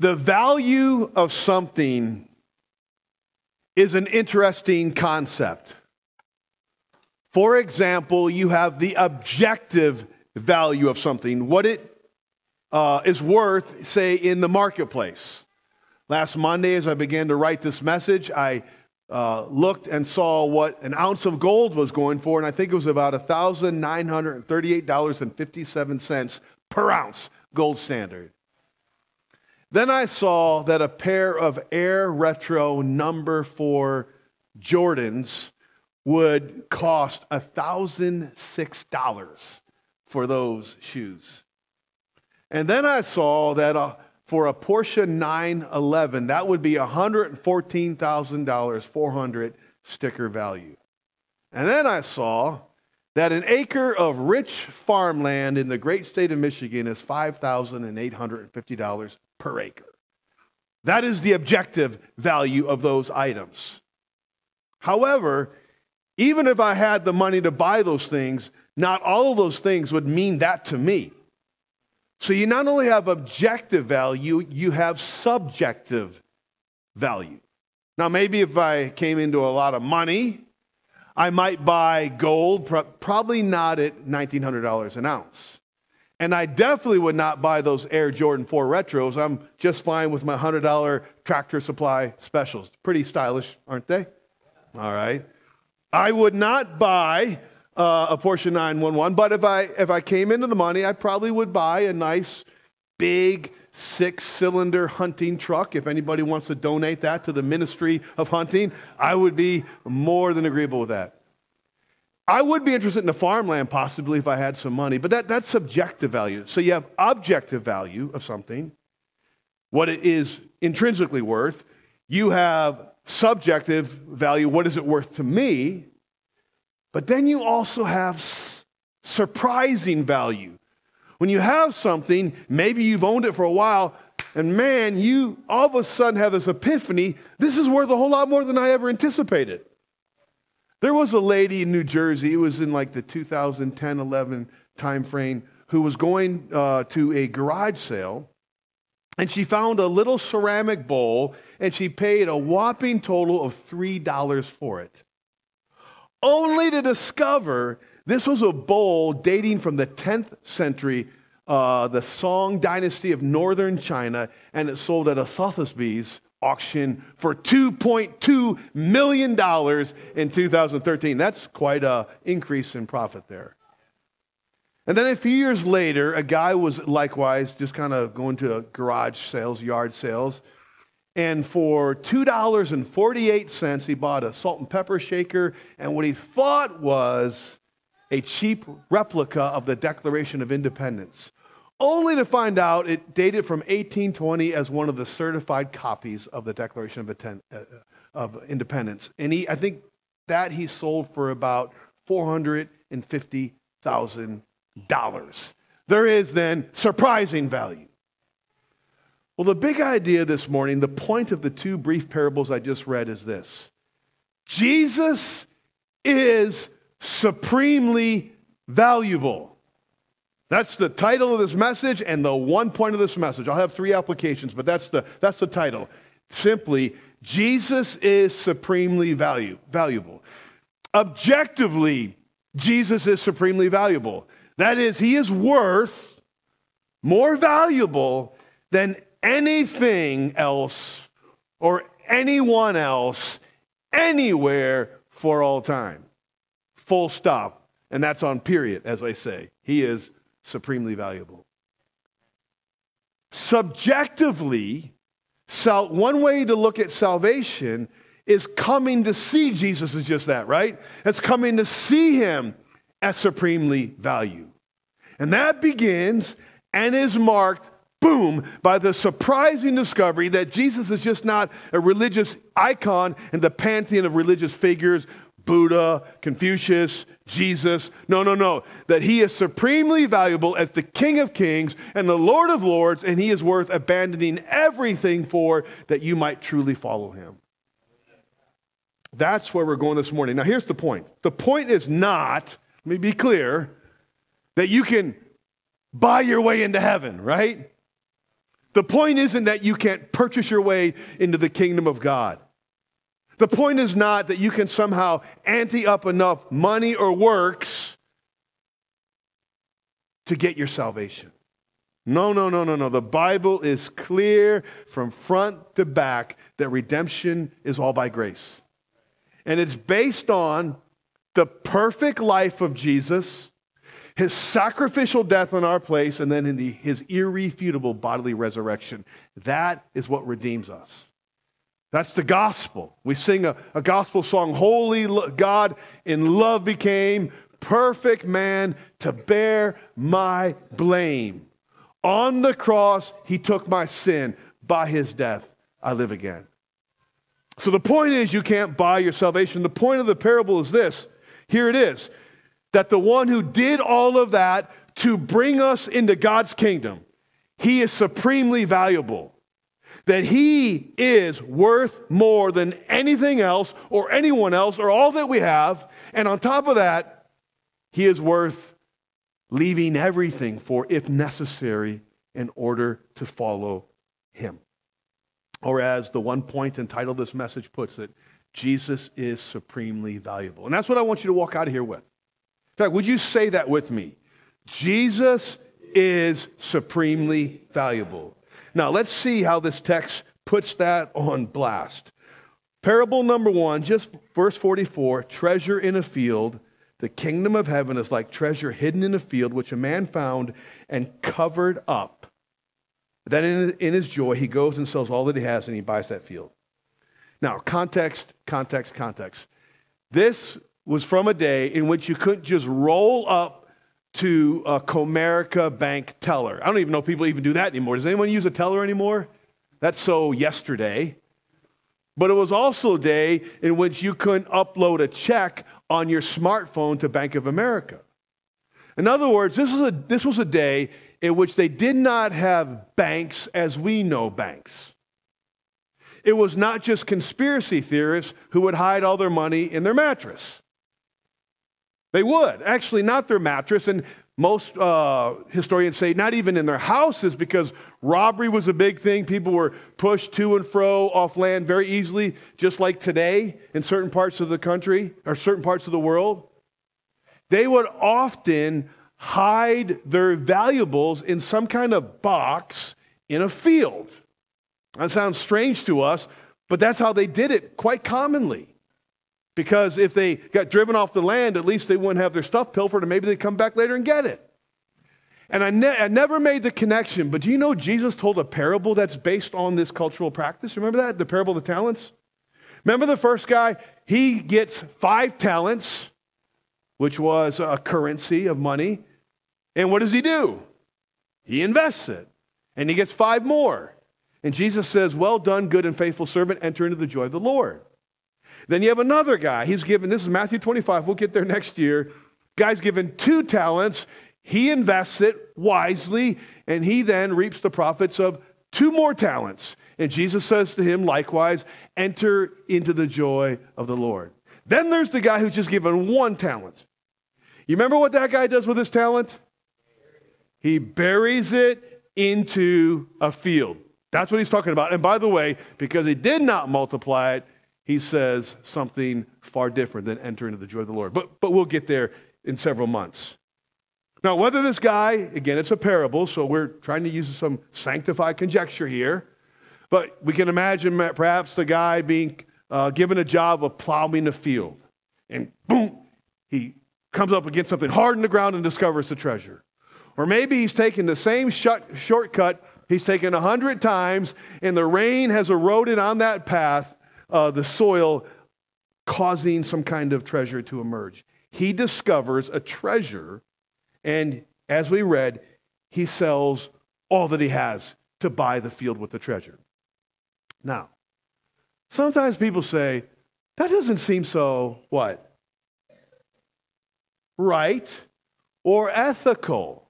The value of something is an interesting concept. For example, you have the objective value of something, what it uh, is worth, say, in the marketplace. Last Monday, as I began to write this message, I uh, looked and saw what an ounce of gold was going for, and I think it was about $1,938.57 per ounce, gold standard. Then I saw that a pair of Air Retro number four Jordans would cost $1,006 for those shoes. And then I saw that uh, for a Porsche 911, that would be $114,000, 400 sticker value. And then I saw that an acre of rich farmland in the great state of Michigan is $5,850 per acre. That is the objective value of those items. However, even if I had the money to buy those things, not all of those things would mean that to me. So you not only have objective value, you have subjective value. Now, maybe if I came into a lot of money, I might buy gold, probably not at $1,900 an ounce. And I definitely would not buy those Air Jordan 4 Retros. I'm just fine with my $100 tractor supply specials. Pretty stylish, aren't they? All right. I would not buy uh, a Porsche 911, but if I, if I came into the money, I probably would buy a nice, big, six cylinder hunting truck. If anybody wants to donate that to the Ministry of Hunting, I would be more than agreeable with that. I would be interested in the farmland possibly if I had some money, but that, that's subjective value. So you have objective value of something, what it is intrinsically worth. You have subjective value, what is it worth to me? But then you also have surprising value. When you have something, maybe you've owned it for a while, and man, you all of a sudden have this epiphany this is worth a whole lot more than I ever anticipated. There was a lady in New Jersey, it was in like the 2010 11 time frame, who was going uh, to a garage sale and she found a little ceramic bowl and she paid a whopping total of $3 for it. Only to discover this was a bowl dating from the 10th century, uh, the Song dynasty of northern China, and it sold at a Sotheby's auction for $2.2 million in 2013. That's quite an increase in profit there. And then a few years later, a guy was likewise just kind of going to garage sales, yard sales. And for $2.48, he bought a salt and pepper shaker and what he thought was a cheap replica of the Declaration of Independence only to find out it dated from 1820 as one of the certified copies of the Declaration of, Atten- uh, of Independence. And he, I think that he sold for about $450,000. There is then surprising value. Well, the big idea this morning, the point of the two brief parables I just read is this Jesus is supremely valuable. That's the title of this message and the one point of this message. I'll have three applications, but that's the, that's the title. Simply, Jesus is supremely value, valuable. Objectively, Jesus is supremely valuable. That is, he is worth more valuable than anything else or anyone else anywhere for all time. Full stop. And that's on period, as I say. He is supremely valuable. Subjectively, one way to look at salvation is coming to see Jesus is just that, right? It's coming to see him as supremely valued. And that begins and is marked, boom, by the surprising discovery that Jesus is just not a religious icon in the pantheon of religious figures Buddha, Confucius, Jesus. No, no, no. That he is supremely valuable as the King of Kings and the Lord of Lords, and he is worth abandoning everything for that you might truly follow him. That's where we're going this morning. Now, here's the point the point is not, let me be clear, that you can buy your way into heaven, right? The point isn't that you can't purchase your way into the kingdom of God. The point is not that you can somehow ante up enough money or works to get your salvation. No, no, no, no, no. The Bible is clear from front to back that redemption is all by grace. And it's based on the perfect life of Jesus, his sacrificial death in our place, and then in the, his irrefutable bodily resurrection. That is what redeems us. That's the gospel. We sing a, a gospel song, Holy God in love became perfect man to bear my blame. On the cross, he took my sin. By his death, I live again. So the point is, you can't buy your salvation. The point of the parable is this here it is that the one who did all of that to bring us into God's kingdom, he is supremely valuable. That he is worth more than anything else or anyone else or all that we have. And on top of that, he is worth leaving everything for, if necessary, in order to follow him. Or as the one point and title of this message puts it, Jesus is supremely valuable. And that's what I want you to walk out of here with. In fact, would you say that with me? Jesus is supremely valuable. Now, let's see how this text puts that on blast. Parable number one, just verse 44 treasure in a field the kingdom of heaven is like treasure hidden in a field, which a man found and covered up. Then, in, his joy, he goes and sells all that he has and he buys that field. Now, context, context, context. This was from a day in which you couldn't just roll up to a Comerica bank teller. I don't even know people even do that anymore. Does anyone use a teller anymore? That's so yesterday. But it was also a day in which you couldn't upload a check on your smartphone to Bank of America. In other words, this was a, this was a day in which they did not have banks as we know banks. It was not just conspiracy theorists who would hide all their money in their mattress. They would, actually, not their mattress. And most uh, historians say not even in their houses because robbery was a big thing. People were pushed to and fro off land very easily, just like today in certain parts of the country or certain parts of the world. They would often hide their valuables in some kind of box in a field. That sounds strange to us, but that's how they did it quite commonly. Because if they got driven off the land, at least they wouldn't have their stuff pilfered, and maybe they'd come back later and get it. And I, ne- I, never made the connection, but do you know Jesus told a parable that's based on this cultural practice? Remember that? The parable of the talents? Remember the first guy? He gets five talents, which was a currency of money. And what does he do? He invests it. And he gets five more. And Jesus says, Well done, good and faithful servant, enter into the joy of the Lord. Then you have another guy. He's given, this is Matthew 25, we'll get there next year. Guy's given two talents. He invests it wisely, and he then reaps the profits of two more talents. And Jesus says to him, likewise, enter into the joy of the Lord. Then there's the guy who's just given one talent. You remember what that guy does with his talent? He buries it into a field. That's what he's talking about. And by the way, because he did not multiply it, he says something far different than enter into the joy of the Lord. But, but we'll get there in several months. Now, whether this guy, again, it's a parable, so we're trying to use some sanctified conjecture here, but we can imagine perhaps the guy being uh, given a job of plowing a field. And boom, he comes up against something hard in the ground and discovers the treasure. Or maybe he's taken the same shut, shortcut he's taken a hundred times, and the rain has eroded on that path, uh, the soil, causing some kind of treasure to emerge. He discovers a treasure, and as we read, he sells all that he has to buy the field with the treasure. Now, sometimes people say, that doesn't seem so what? Right or ethical.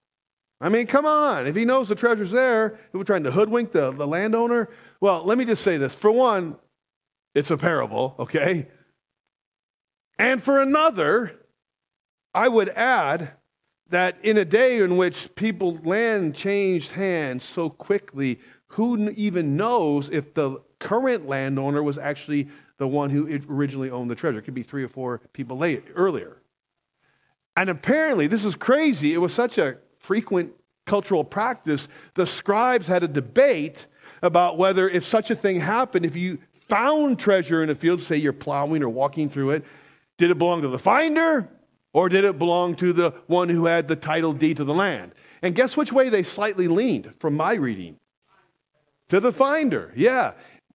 I mean, come on. If he knows the treasure's there, if we're trying to hoodwink the, the landowner, well, let me just say this. For one, it's a parable, okay? And for another, I would add that in a day in which people land changed hands so quickly, who even knows if the current landowner was actually the one who originally owned the treasure? It could be three or four people later, earlier. And apparently, this is crazy. It was such a frequent cultural practice. The scribes had a debate about whether, if such a thing happened, if you found treasure in a field, say you're plowing or walking through it, did it belong to the finder or did it belong to the one who had the title deed to the land? And guess which way they slightly leaned from my reading? To the finder, yeah.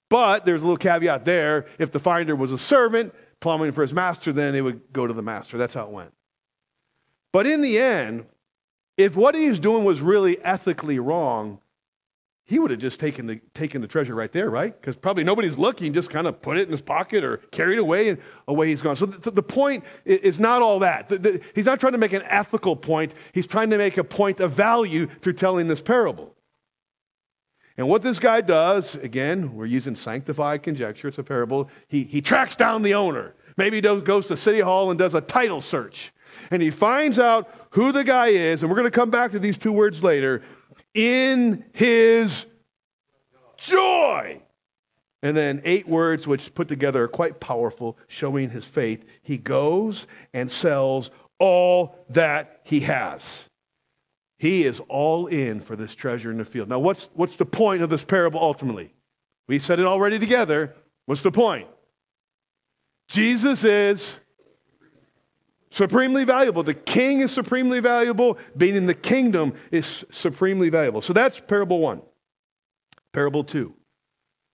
But there's a little caveat there. If the finder was a servant plowing for his master, then it would go to the master. That's how it went. But in the end, if what he's doing was really ethically wrong, he would have just taken the, taken the treasure right there, right? Because probably nobody's looking, just kind of put it in his pocket or carried away and away he's gone. So the, the point is not all that. The, the, he's not trying to make an ethical point, he's trying to make a point of value through telling this parable. And what this guy does, again, we're using sanctified conjecture, it's a parable. He, he tracks down the owner. Maybe he does, goes to City Hall and does a title search. And he finds out who the guy is, and we're going to come back to these two words later in his joy. And then eight words, which put together are quite powerful, showing his faith. He goes and sells all that he has. He is all in for this treasure in the field. Now, what's, what's the point of this parable ultimately? We said it already together. What's the point? Jesus is Supremely valuable. The king is supremely valuable. Being in the kingdom is supremely valuable. So that's parable one. Parable two,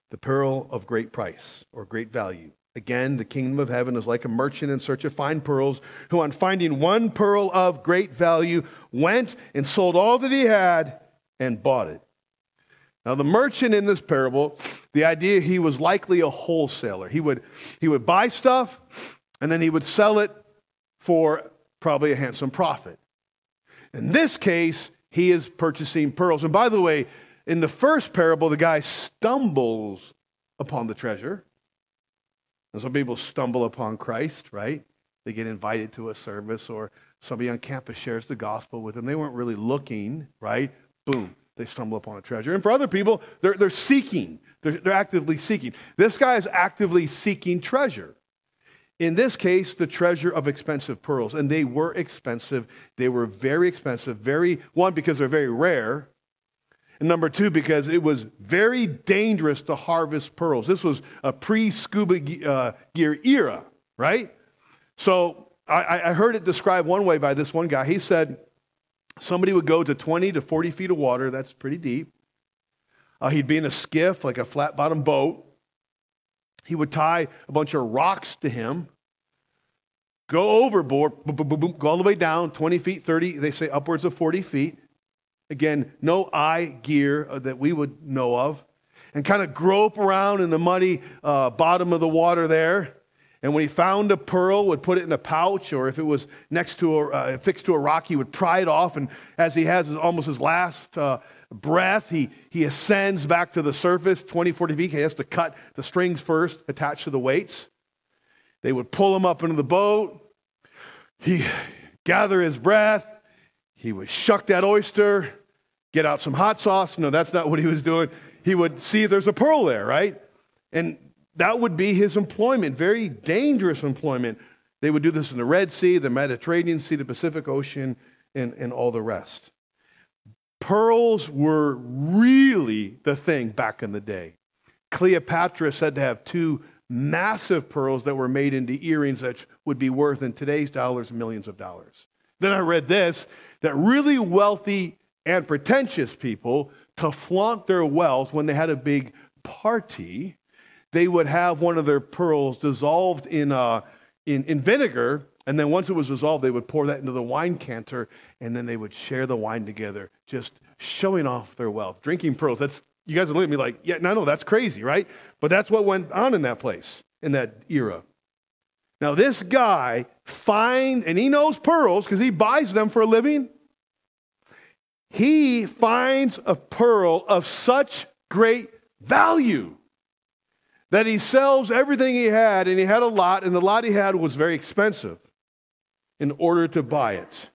the pearl of great price or great value. Again, the kingdom of heaven is like a merchant in search of fine pearls, who, on finding one pearl of great value, went and sold all that he had and bought it. Now, the merchant in this parable, the idea he was likely a wholesaler. He would, he would buy stuff and then he would sell it for probably a handsome profit. In this case, he is purchasing pearls. And by the way, in the first parable, the guy stumbles upon the treasure. And some people stumble upon Christ, right? They get invited to a service, or somebody on campus shares the gospel with them. They weren't really looking, right? Boom, they stumble upon a treasure. And for other people, they're, they're seeking, they're, they're actively seeking. This guy is actively seeking treasure. In this case, the treasure of expensive pearls. And they were expensive. They were very expensive. Very, one, because they're very rare. And number two, because it was very dangerous to harvest pearls. This was a pre scuba uh, gear era, right? So I, I heard it described one way by this one guy. He said somebody would go to 20 to 40 feet of water. That's pretty deep. Uh, he'd be in a skiff, like a flat bottom boat. He would tie a bunch of rocks to him, go overboard, boom, boom, boom, go all the way down 20 feet, 30, they say upwards of 40 feet. Again, no eye gear uh, that we would know of. And kind of grope around in the muddy uh, bottom of the water there. And when he found a pearl, would put it in a pouch, or if it was next to a, uh, fixed to a rock, he would pry it off. And as he has his, almost his last uh, breath, he, he ascends back to the surface 20, 40 feet. He has to cut the strings first attached to the weights. They would pull him up into the boat. He gather his breath. He would shuck that oyster, get out some hot sauce. No, that's not what he was doing. He would see if there's a pearl there, right? And that would be his employment, very dangerous employment. They would do this in the Red Sea, the Mediterranean Sea, the Pacific Ocean, and, and all the rest. Pearls were really the thing back in the day. Cleopatra said to have two massive pearls that were made into earrings that would be worth in today's dollars millions of dollars. Then I read this that really wealthy and pretentious people, to flaunt their wealth when they had a big party, they would have one of their pearls dissolved in, uh, in, in vinegar and then once it was dissolved, they would pour that into the wine canter, and then they would share the wine together, just showing off their wealth. Drinking pearls. That's you guys are looking at me like, yeah, no, no, that's crazy, right? But that's what went on in that place, in that era. Now, this guy finds, and he knows pearls because he buys them for a living. He finds a pearl of such great value that he sells everything he had, and he had a lot, and the lot he had was very expensive in order to buy it.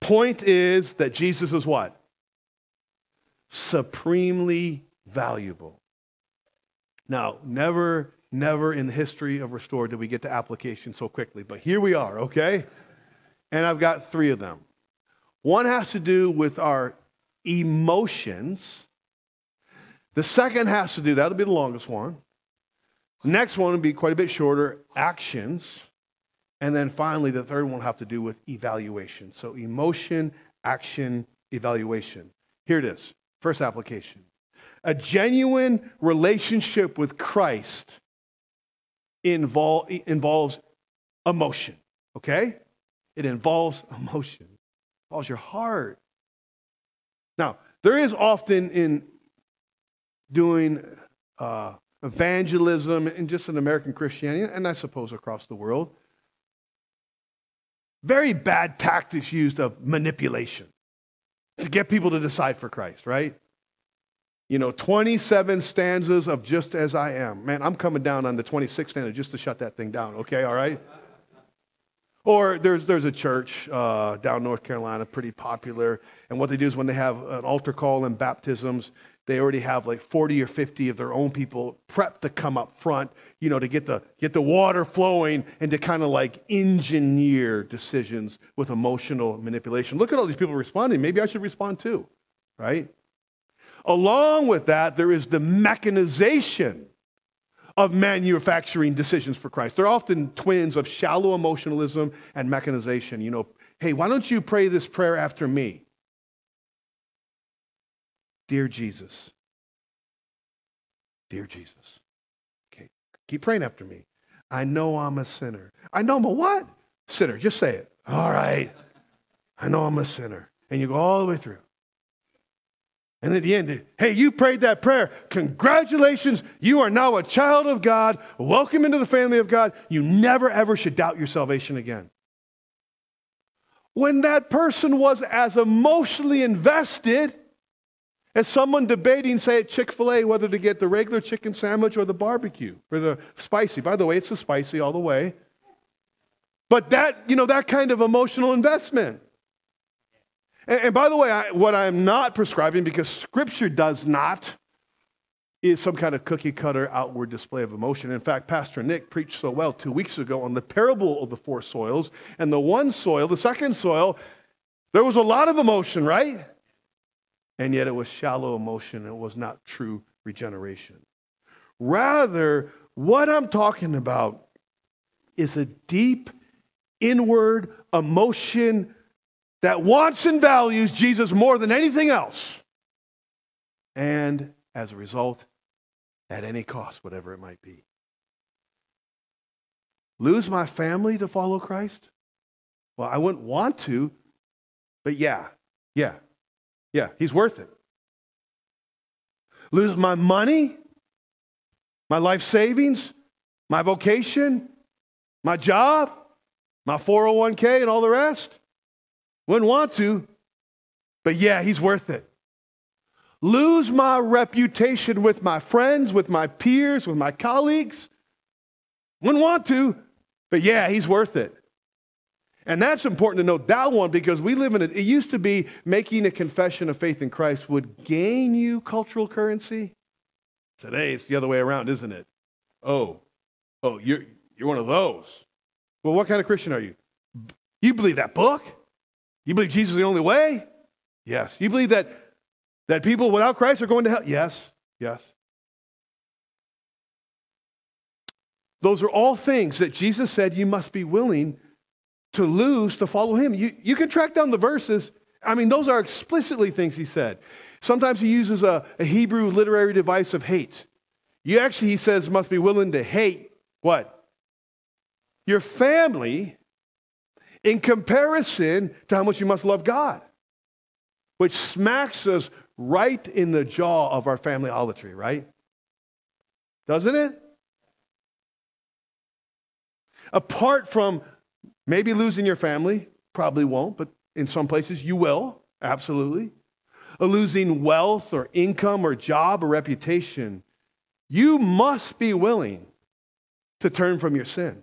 Point is that Jesus is what? Supremely valuable. Now, never, never in the history of Restore did we get to application so quickly, but here we are, okay? And I've got three of them. One has to do with our emotions. The second has to do, that'll be the longest one. Next one will be quite a bit shorter actions. And then finally, the third one will have to do with evaluation. So, emotion, action, evaluation. Here it is. First application. A genuine relationship with Christ involve, involves emotion, okay? It involves emotion, it involves your heart. Now, there is often in doing uh, evangelism and just in American Christianity, and I suppose across the world, very bad tactics used of manipulation to get people to decide for Christ, right? You know, 27 stanzas of just as I am. Man, I'm coming down on the 26th stanza just to shut that thing down, okay? All right? Or there's, there's a church uh, down North Carolina, pretty popular. And what they do is when they have an altar call and baptisms, they already have like 40 or 50 of their own people prepped to come up front, you know, to get the, get the water flowing and to kind of like engineer decisions with emotional manipulation. Look at all these people responding. Maybe I should respond too, right? Along with that, there is the mechanization of manufacturing decisions for Christ. They're often twins of shallow emotionalism and mechanization. You know, hey, why don't you pray this prayer after me? Dear Jesus. Dear Jesus. Okay, keep praying after me. I know I'm a sinner. I know I'm a what? Sinner. Just say it. All right. I know I'm a sinner. And you go all the way through. And at the end, hey, you prayed that prayer. Congratulations. You are now a child of God. Welcome into the family of God. You never, ever should doubt your salvation again. When that person was as emotionally invested as someone debating, say, at Chick fil A, whether to get the regular chicken sandwich or the barbecue or the spicy. By the way, it's the spicy all the way. But that, you know, that kind of emotional investment. And, and by the way, I, what I'm not prescribing, because Scripture does not, is some kind of cookie cutter outward display of emotion. In fact, Pastor Nick preached so well two weeks ago on the parable of the four soils. And the one soil, the second soil, there was a lot of emotion, right? And yet it was shallow emotion. It was not true regeneration. Rather, what I'm talking about is a deep inward emotion that wants and values Jesus more than anything else. And as a result, at any cost, whatever it might be. Lose my family to follow Christ? Well, I wouldn't want to, but yeah, yeah, yeah, he's worth it. Lose my money, my life savings, my vocation, my job, my 401k, and all the rest. Wouldn't want to, but yeah, he's worth it. Lose my reputation with my friends, with my peers, with my colleagues. Wouldn't want to, but yeah, he's worth it. And that's important to note that one because we live in it. It used to be making a confession of faith in Christ would gain you cultural currency. Today it's the other way around, isn't it? Oh, oh, you're, you're one of those. Well, what kind of Christian are you? You believe that book? You believe Jesus is the only way? Yes. You believe that, that people without Christ are going to hell? Yes, yes. Those are all things that Jesus said you must be willing to lose to follow him. You, you can track down the verses. I mean, those are explicitly things he said. Sometimes he uses a, a Hebrew literary device of hate. You actually, he says, must be willing to hate what? Your family in comparison to how much you must love God, which smacks us right in the jaw of our family idolatry, right? Doesn't it? Apart from Maybe losing your family, probably won't, but in some places you will, absolutely. Or losing wealth or income or job or reputation, you must be willing to turn from your sin.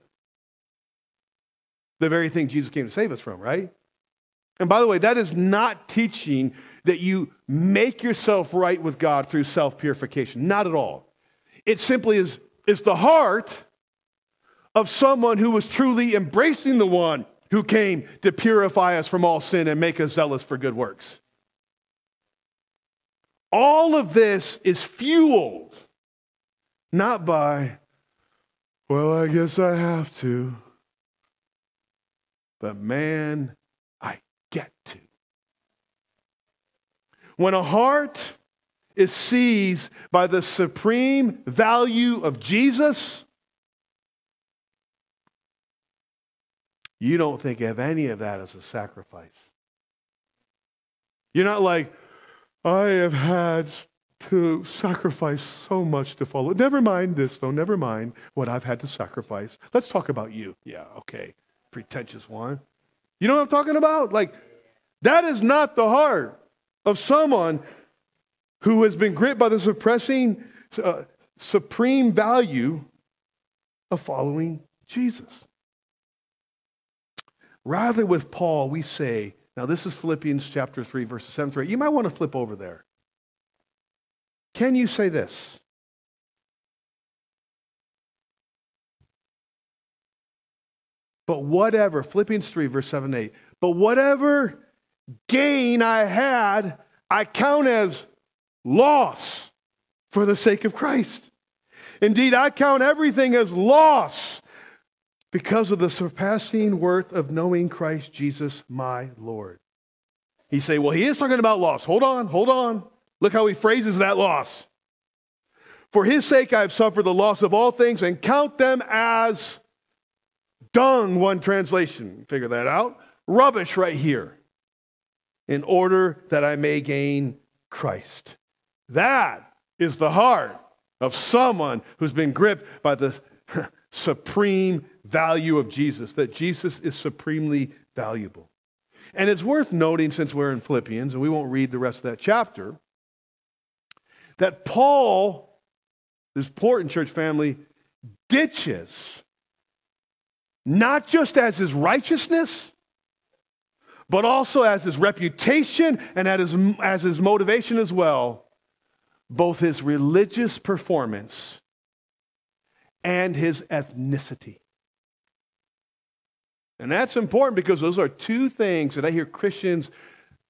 The very thing Jesus came to save us from, right? And by the way, that is not teaching that you make yourself right with God through self purification. Not at all. It simply is, is the heart of someone who was truly embracing the one who came to purify us from all sin and make us zealous for good works. All of this is fueled not by, well, I guess I have to, but man, I get to. When a heart is seized by the supreme value of Jesus, you don't think of any of that as a sacrifice. You're not like, I have had to sacrifice so much to follow. Never mind this, though. Never mind what I've had to sacrifice. Let's talk about you. Yeah, okay. Pretentious one. You know what I'm talking about? Like, that is not the heart of someone who has been gripped by the suppressing, uh, supreme value of following Jesus. Rather, with Paul, we say, now this is Philippians chapter 3, verses 7 through 8. You might want to flip over there. Can you say this? But whatever, Philippians 3, verse 7 8, but whatever gain I had, I count as loss for the sake of Christ. Indeed, I count everything as loss because of the surpassing worth of knowing Christ Jesus, my Lord. He say, well, he is talking about loss. Hold on, hold on. Look how he phrases that loss. For his sake I have suffered the loss of all things and count them as dung, one translation. Figure that out. Rubbish right here in order that I may gain Christ. That is the heart of someone who's been gripped by the supreme value of Jesus, that Jesus is supremely valuable. And it's worth noting, since we're in Philippians, and we won't read the rest of that chapter, that Paul, this important church family, ditches not just as his righteousness, but also as his reputation and as his, as his motivation as well, both his religious performance and his ethnicity. And that's important because those are two things that I hear Christians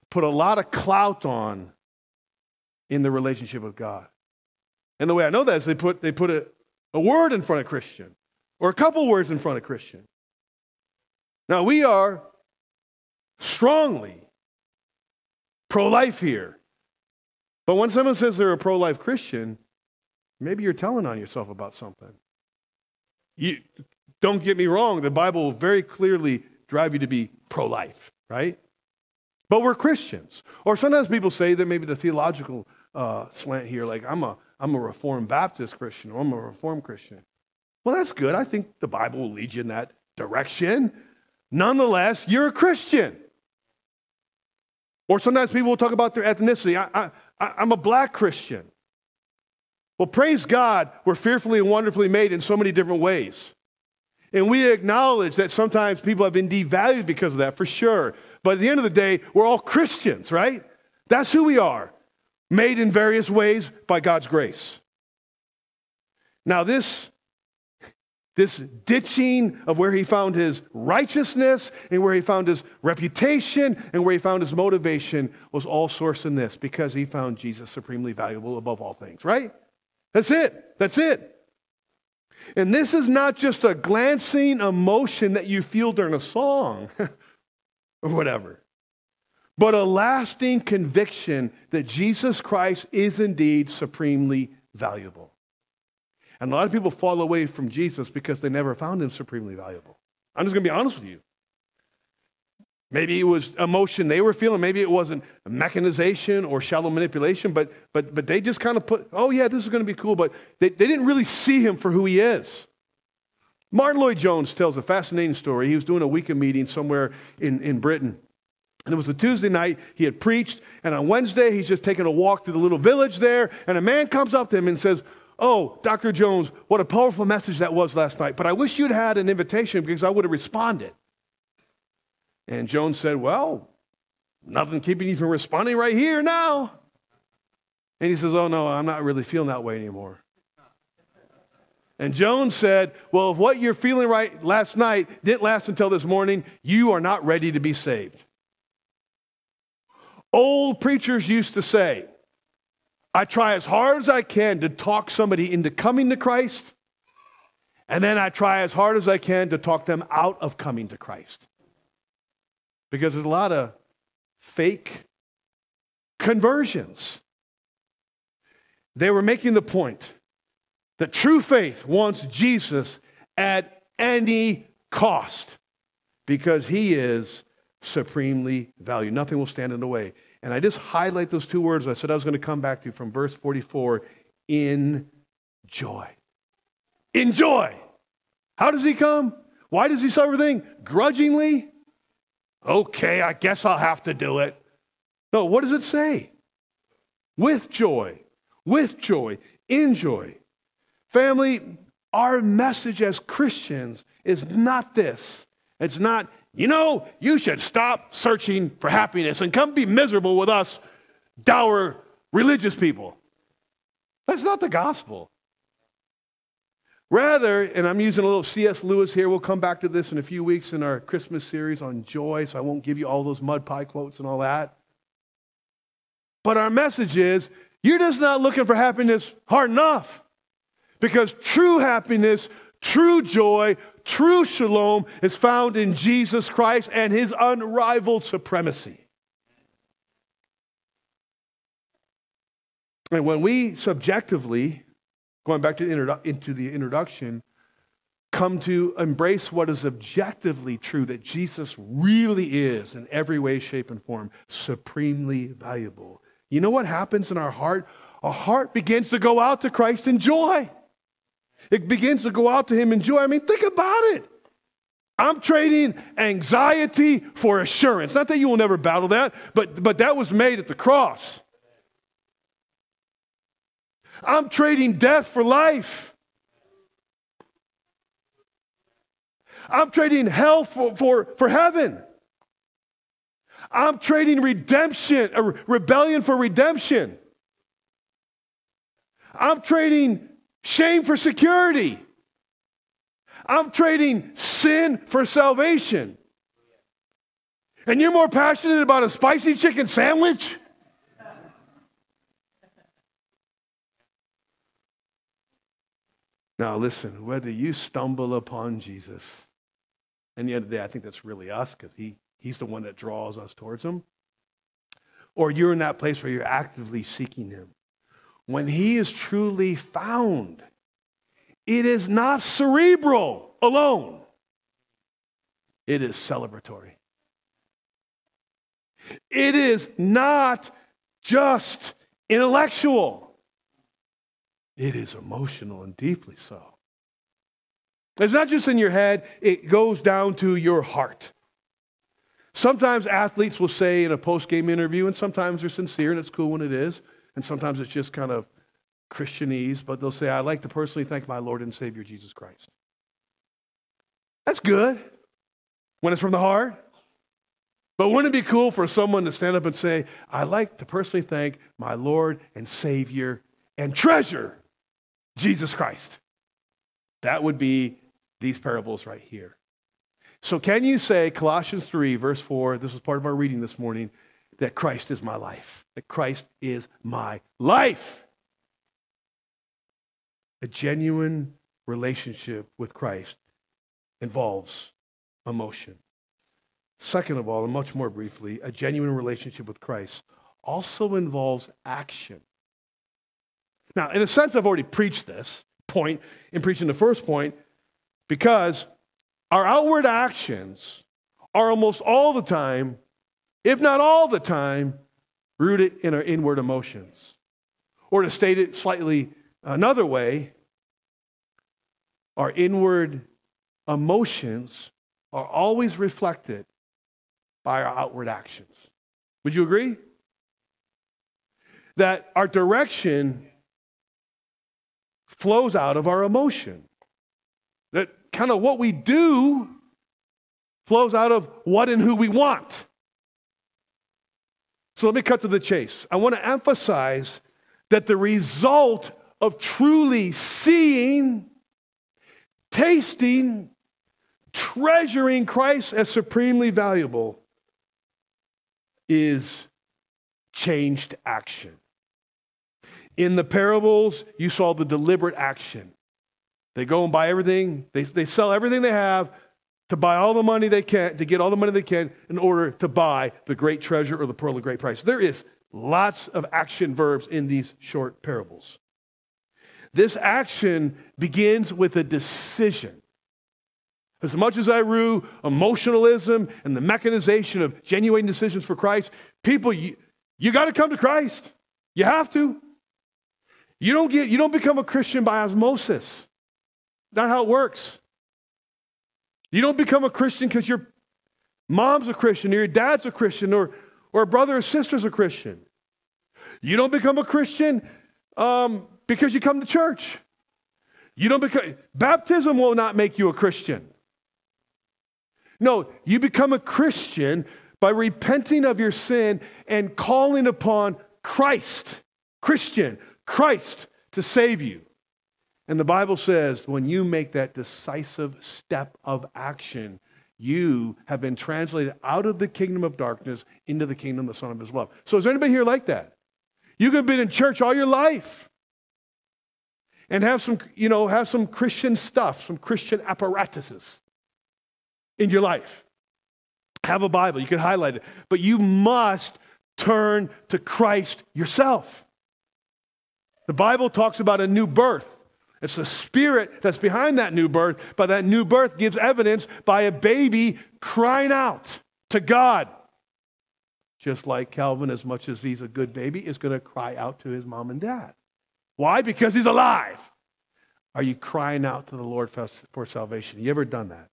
put a lot of clout on in the relationship with God. And the way I know that is they put, they put a, a word in front of Christian or a couple words in front of Christian. Now, we are strongly pro life here. But when someone says they're a pro life Christian, maybe you're telling on yourself about something. You, don't get me wrong, the Bible will very clearly drive you to be pro life, right? But we're Christians. Or sometimes people say that maybe the theological uh, slant here, like I'm a, I'm a Reformed Baptist Christian or I'm a Reformed Christian. Well, that's good. I think the Bible will lead you in that direction. Nonetheless, you're a Christian. Or sometimes people will talk about their ethnicity. I, I, I'm a black Christian. Well, praise God, we're fearfully and wonderfully made in so many different ways. And we acknowledge that sometimes people have been devalued because of that, for sure. But at the end of the day, we're all Christians, right? That's who we are, made in various ways by God's grace. Now, this this ditching of where he found his righteousness and where he found his reputation and where he found his motivation was all sourced in this because he found Jesus supremely valuable above all things, right? That's it. That's it. And this is not just a glancing emotion that you feel during a song or whatever, but a lasting conviction that Jesus Christ is indeed supremely valuable. And a lot of people fall away from Jesus because they never found him supremely valuable. I'm just going to be honest with you. Maybe it was emotion they were feeling. Maybe it wasn't mechanization or shallow manipulation, but, but, but they just kind of put, oh, yeah, this is going to be cool. But they, they didn't really see him for who he is. Martyn Lloyd-Jones tells a fascinating story. He was doing a weekend meeting somewhere in, in Britain. And it was a Tuesday night. He had preached. And on Wednesday, he's just taking a walk to the little village there. And a man comes up to him and says, Oh, Dr. Jones, what a powerful message that was last night. But I wish you'd had an invitation because I would have responded. And Jones said, Well, Nothing keeping you from responding right here now. And he says, Oh, no, I'm not really feeling that way anymore. And Jones said, Well, if what you're feeling right last night didn't last until this morning, you are not ready to be saved. Old preachers used to say, I try as hard as I can to talk somebody into coming to Christ, and then I try as hard as I can to talk them out of coming to Christ. Because there's a lot of fake conversions. They were making the point that true faith wants Jesus at any cost because he is supremely valued. Nothing will stand in the way. And I just highlight those two words I said I was going to come back to from verse 44 in joy. In joy. How does he come? Why does he suffer everything? Grudgingly? Okay, I guess I'll have to do it. No, what does it say? With joy, with joy, in joy. Family, our message as Christians is not this. It's not, you know, you should stop searching for happiness and come be miserable with us, dour religious people. That's not the gospel. Rather, and I'm using a little C.S. Lewis here, we'll come back to this in a few weeks in our Christmas series on joy, so I won't give you all those mud pie quotes and all that. But our message is you're just not looking for happiness hard enough. Because true happiness, true joy, true shalom is found in Jesus Christ and his unrivaled supremacy. And when we subjectively, going back to the introdu- into the introduction, come to embrace what is objectively true that Jesus really is in every way, shape, and form supremely valuable. You know what happens in our heart? Our heart begins to go out to Christ in joy. It begins to go out to him in joy. I mean, think about it. I'm trading anxiety for assurance. Not that you will never battle that, but, but that was made at the cross. I'm trading death for life. I'm trading hell for, for, for heaven. I'm trading redemption, a rebellion for redemption. I'm trading shame for security. I'm trading sin for salvation. And you're more passionate about a spicy chicken sandwich? Now, listen, whether you stumble upon Jesus, and the end of the day, I think that's really us because he, he's the one that draws us towards him, or you're in that place where you're actively seeking him when he is truly found, it is not cerebral alone, it is celebratory. It is not just intellectual, it is emotional and deeply so. It's not just in your head, it goes down to your heart. Sometimes athletes will say in a post game interview, and sometimes they're sincere, and it's cool when it is and sometimes it's just kind of Christianese, but they'll say, I'd like to personally thank my Lord and Savior Jesus Christ. That's good when it's from the heart. But wouldn't it be cool for someone to stand up and say, I'd like to personally thank my Lord and Savior and treasure, Jesus Christ? That would be these parables right here. So, can you say, Colossians 3, verse 4, this was part of our reading this morning, that Christ is my life? that Christ is my life. A genuine relationship with Christ involves emotion. Second of all, and much more briefly, a genuine relationship with Christ also involves action. Now, in a sense, I've already preached this point in preaching the first point because our outward actions are almost all the time, if not all the time, rooted in our inward emotions. Or to state it slightly another way, our inward emotions are always reflected by our outward actions. Would you agree? That our direction flows out of our emotion. That kind of what we do flows out of what and who we want. So let me cut to the chase. I want to emphasize that the result of truly seeing, tasting, treasuring Christ as supremely valuable is changed action. In the parables, you saw the deliberate action. They go and buy everything, they, they sell everything they have to buy all the money they can, to get all the money they can in order to buy the great treasure or the pearl of great price. There is lots of action verbs in these short parables. This action begins with a decision. As much as I rue emotionalism and the mechanization of genuine decisions for Christ, people, you, you got to come to Christ. You have to. You don't, get, you don't become a Christian by osmosis. Not how it works. You don't become a Christian because your mom's a Christian or your dad's a Christian or, or a brother or sister's a Christian. You don't become a Christian um, because you come to church. You don't become, baptism will not make you a Christian. No, you become a Christian by repenting of your sin and calling upon Christ, Christian, Christ to save you. And the Bible says when you make that decisive step of action, you have been translated out of the kingdom of darkness into the kingdom of the Son of His love. So, is there anybody here like that? You could have been in church all your life and have some, you know, have some Christian stuff, some Christian apparatuses in your life. Have a Bible, you can highlight it, but you must turn to Christ yourself. The Bible talks about a new birth. It's the spirit that's behind that new birth, but that new birth gives evidence by a baby crying out to God. Just like Calvin, as much as he's a good baby, is going to cry out to his mom and dad. Why? Because he's alive. Are you crying out to the Lord for, salvation? You ever done that?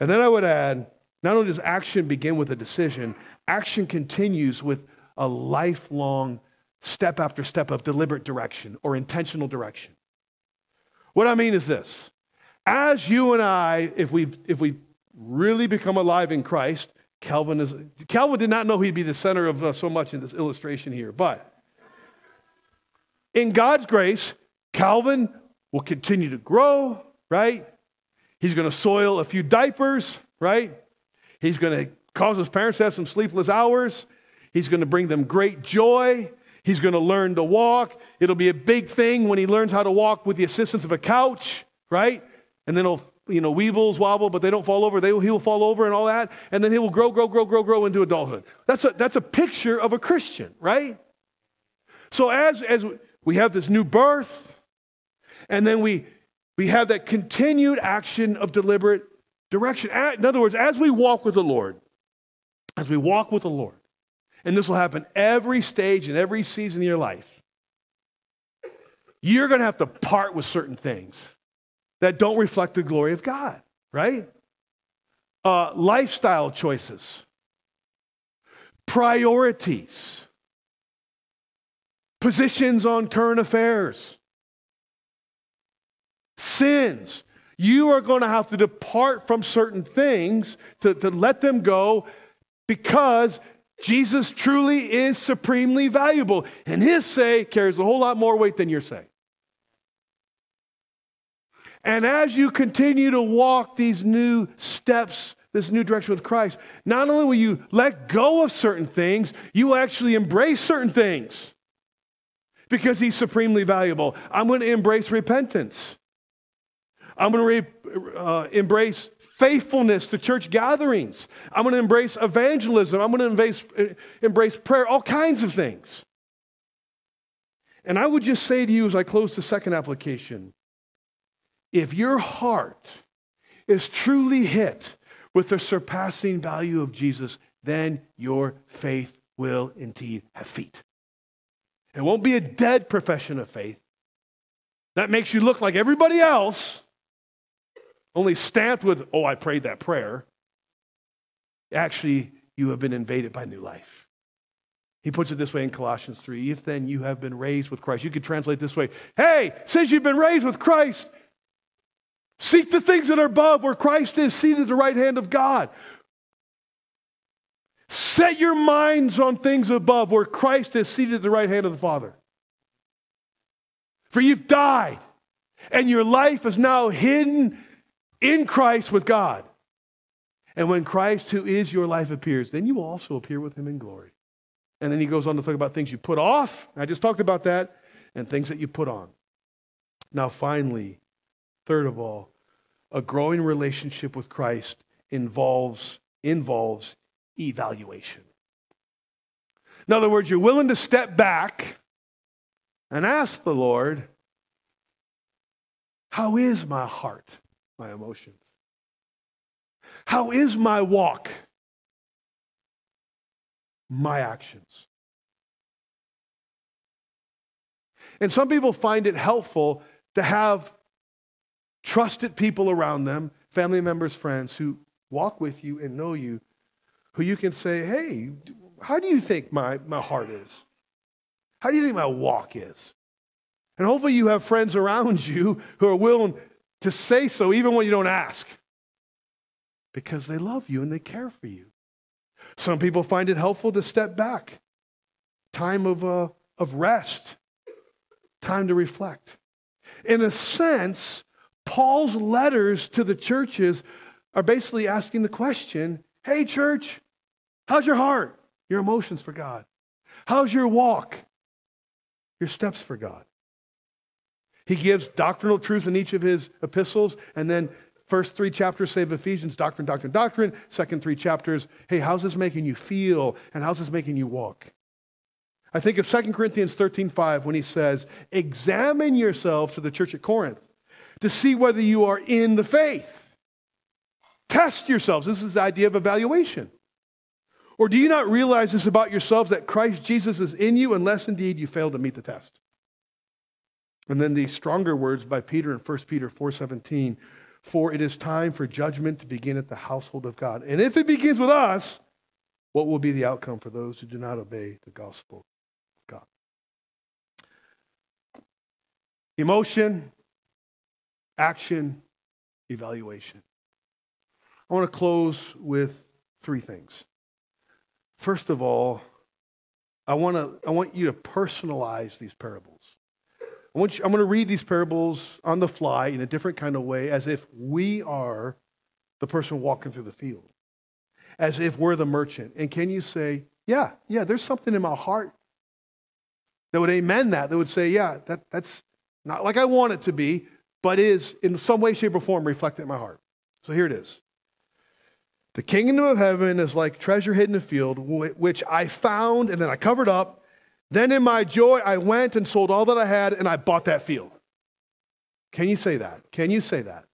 And then I would add not only does action begin with a decision, action continues with a lifelong step after step of deliberate direction or intentional direction. What I mean is this as you and I, if we, if we really become alive in Christ, Calvin is Calvin did not know he'd be the center of uh, so much in this illustration here, but in God's grace, Calvin will continue to grow, right? He's going to soil a few diapers, right? He's going to cause his parents to have some sleepless hours. He's going to bring them great joy. He's going to learn to walk. It'll be a big thing when he learns how to walk with the assistance of a couch, right? And then he'll, you know, weebles wobble, but they don't fall over. They, he will fall over and all that. And then he will grow, grow, grow, grow, grow into adulthood. That's a, that's a picture of a Christian, right? So as, as we have this new birth, and then we we have that continued action of deliberate direction. In other words, as we walk with the Lord, as we walk with the Lord, and this will happen every stage and every season of your life, you're going to have to part with certain things that don't reflect the glory of God, right? Uh, lifestyle choices, priorities, positions on current affairs sins. You are going to have to depart from certain things to, to let them go because Jesus truly is supremely valuable. And his say carries a whole lot more weight than your say. And as you continue to walk these new steps, this new direction with Christ, not only will you let go of certain things, you will actually embrace certain things because he's supremely valuable. I'm going to embrace repentance. I'm going to re- uh, embrace faithfulness to church gatherings. I'm going to embrace evangelism. I'm going to embrace, embrace prayer, all kinds of things. And I would just say to you as I close the second application if your heart is truly hit with the surpassing value of Jesus, then your faith will indeed have feet. It won't be a dead profession of faith that makes you look like everybody else only stamped with, oh, I prayed that prayer. Actually, you have been invaded by new life. He puts it this way in Colossians 3 If then you have been raised with Christ, you could translate this way Hey, since you've been raised with Christ, seek the things that are above where Christ is seated at the right hand of God. Set your minds on things above where Christ is seated at the right hand of the Father. For you've died, and your life is now hidden in Christ with God. And when Christ, who is your life, appears, then you will also appear with him in glory. And then he goes on to talk about things you put off. I just talked about that, and things that you put on. Now, finally, third of all, a growing relationship with Christ involves, involves evaluation. In other words, you're willing to step back and ask the Lord, How is my heart, my emotions? How is my walk, my actions? And some people find it helpful to have trusted people around them, family members, friends, who walk with you and know you, who you can say, hey, how do you think my, my heart is? How do you think my walk is? And hopefully you have friends around you who are willing to say so even when you don't ask because they love you and they care for you. Some people find it helpful to step back, time of, uh, of rest, time to reflect. In a sense, Paul's letters to the churches are basically asking the question hey, church, how's your heart, your emotions for God? How's your walk, your steps for God? He gives doctrinal truth in each of his epistles, and then first three chapters say of Ephesians, doctrine, doctrine, doctrine. Second three chapters, hey, how's this making you feel, and how's this making you walk? I think of 2 Corinthians 13, 5, when he says, Examine yourselves to the church at Corinth to see whether you are in the faith. Test yourselves. This is the idea of evaluation. Or do you not realize this about yourselves that Christ Jesus is in you unless indeed you fail to meet the test? And then these stronger words by Peter in 1 Peter 4:17, for it is time for judgment to begin at the household of God. And if it begins with us, what will be the outcome for those who do not obey the gospel of God? Emotion, action, evaluation. I want to close with three things. First of all, I want, to, I want you to personalize these parables. I want you, I'm going to read these parables on the fly in a different kind of way, as if we are the person walking through the field, as if we're the merchant. And can you say, yeah, yeah, there's something in my heart that would amen that, that would say, yeah, that, that's not like I want it to be, but is in some way, shape, or form reflected in my heart. So here it is. The kingdom of heaven is like treasure hidden in a field, which I found and then I covered up. Then in my joy, I went and sold all that I had and I bought that field. Can you say that? Can you say that?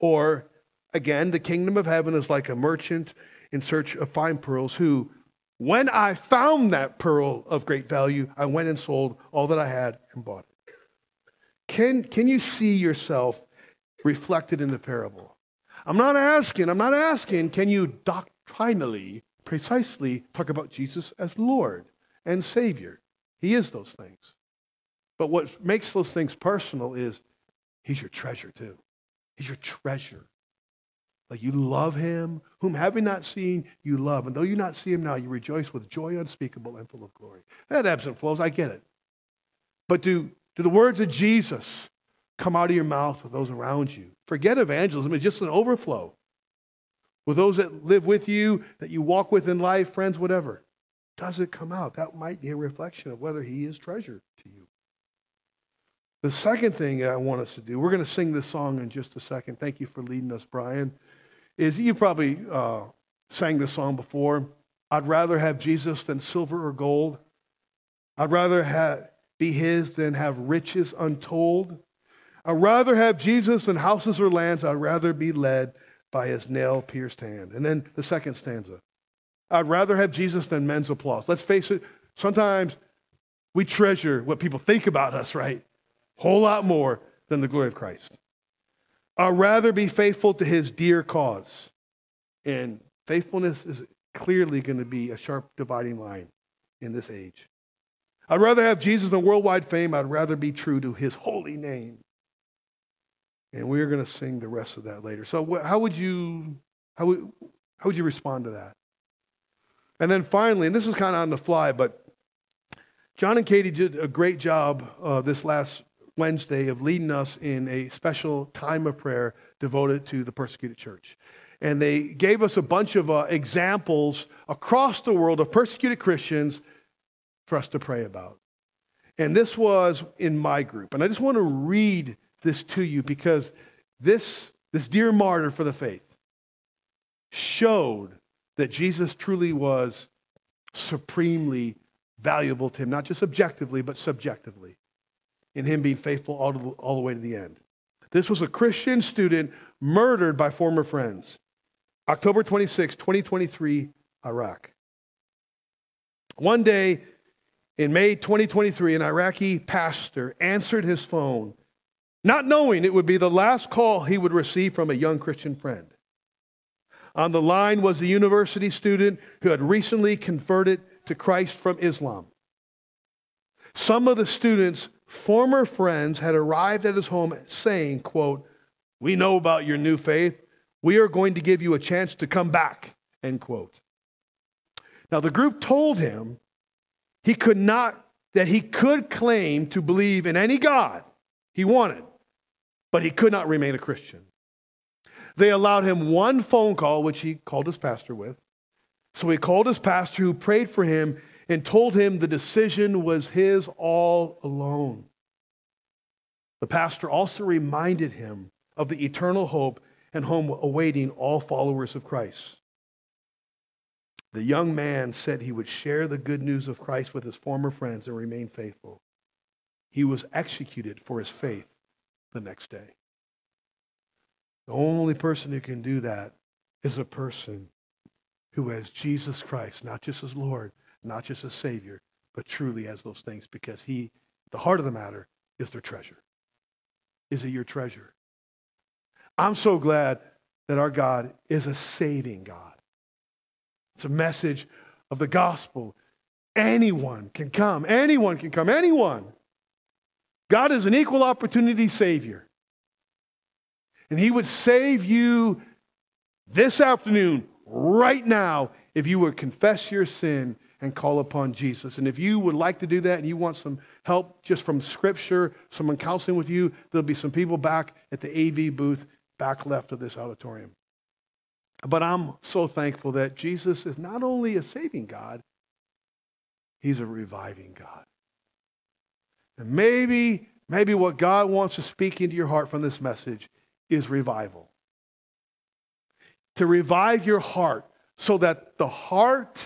Or again, the kingdom of heaven is like a merchant in search of fine pearls who, when I found that pearl of great value, I went and sold all that I had and bought it. Can, can you see yourself reflected in the parable? I'm not asking, I'm not asking, can you doctrinally, precisely talk about Jesus as Lord and Savior? He is those things. But what makes those things personal is He's your treasure too. He's your treasure. Like you love him, whom having not seen, you love. And though you not see him now, you rejoice with joy unspeakable and full of glory. That ebbs and flows, I get it. But do do the words of Jesus come out of your mouth with those around you? Forget evangelism, it's just an overflow. With those that live with you, that you walk with in life, friends, whatever. Does it come out? That might be a reflection of whether he is treasure to you. The second thing I want us to do, we're going to sing this song in just a second. Thank you for leading us, Brian. Is you probably uh, sang this song before. I'd rather have Jesus than silver or gold. I'd rather be his than have riches untold. I'd rather have Jesus than houses or lands. I'd rather be led by his nail pierced hand. And then the second stanza I'd rather have Jesus than men's applause. Let's face it, sometimes we treasure what people think about us, right? A whole lot more than the glory of Christ. I'd rather be faithful to his dear cause. And faithfulness is clearly going to be a sharp dividing line in this age. I'd rather have Jesus than worldwide fame. I'd rather be true to his holy name. And we're going to sing the rest of that later. So how would you how would, how would you respond to that? And then finally, and this was kind of on the fly, but John and Katie did a great job uh, this last Wednesday of leading us in a special time of prayer devoted to the persecuted church. And they gave us a bunch of uh, examples across the world of persecuted Christians for us to pray about. And this was in my group. And I just want to read this to you because this, this dear martyr for the faith showed that Jesus truly was supremely valuable to him, not just objectively, but subjectively, in him being faithful all, to, all the way to the end. This was a Christian student murdered by former friends. October 26, 2023, Iraq. One day in May 2023, an Iraqi pastor answered his phone, not knowing it would be the last call he would receive from a young Christian friend. On the line was a university student who had recently converted to Christ from Islam. Some of the student's former friends had arrived at his home saying, quote, we know about your new faith. We are going to give you a chance to come back, end quote. Now, the group told him he could not, that he could claim to believe in any God he wanted, but he could not remain a Christian. They allowed him one phone call, which he called his pastor with. So he called his pastor, who prayed for him and told him the decision was his all alone. The pastor also reminded him of the eternal hope and home awaiting all followers of Christ. The young man said he would share the good news of Christ with his former friends and remain faithful. He was executed for his faith the next day. The only person who can do that is a person who has Jesus Christ, not just as Lord, not just as Savior, but truly as those things because he, the heart of the matter, is their treasure. Is it your treasure? I'm so glad that our God is a saving God. It's a message of the gospel. Anyone can come. Anyone can come. Anyone. God is an equal opportunity Savior. And He would save you this afternoon, right now, if you would confess your sin and call upon Jesus. And if you would like to do that and you want some help just from Scripture, someone counseling with you, there'll be some people back at the AV booth back left of this auditorium. But I'm so thankful that Jesus is not only a saving God, he's a reviving God. And maybe, maybe what God wants to speak into your heart from this message is revival. To revive your heart so that the heart,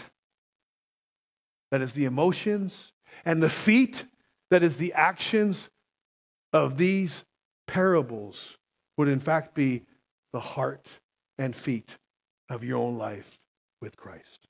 that is the emotions, and the feet, that is the actions of these parables, would in fact be the heart and feet of your own life with Christ.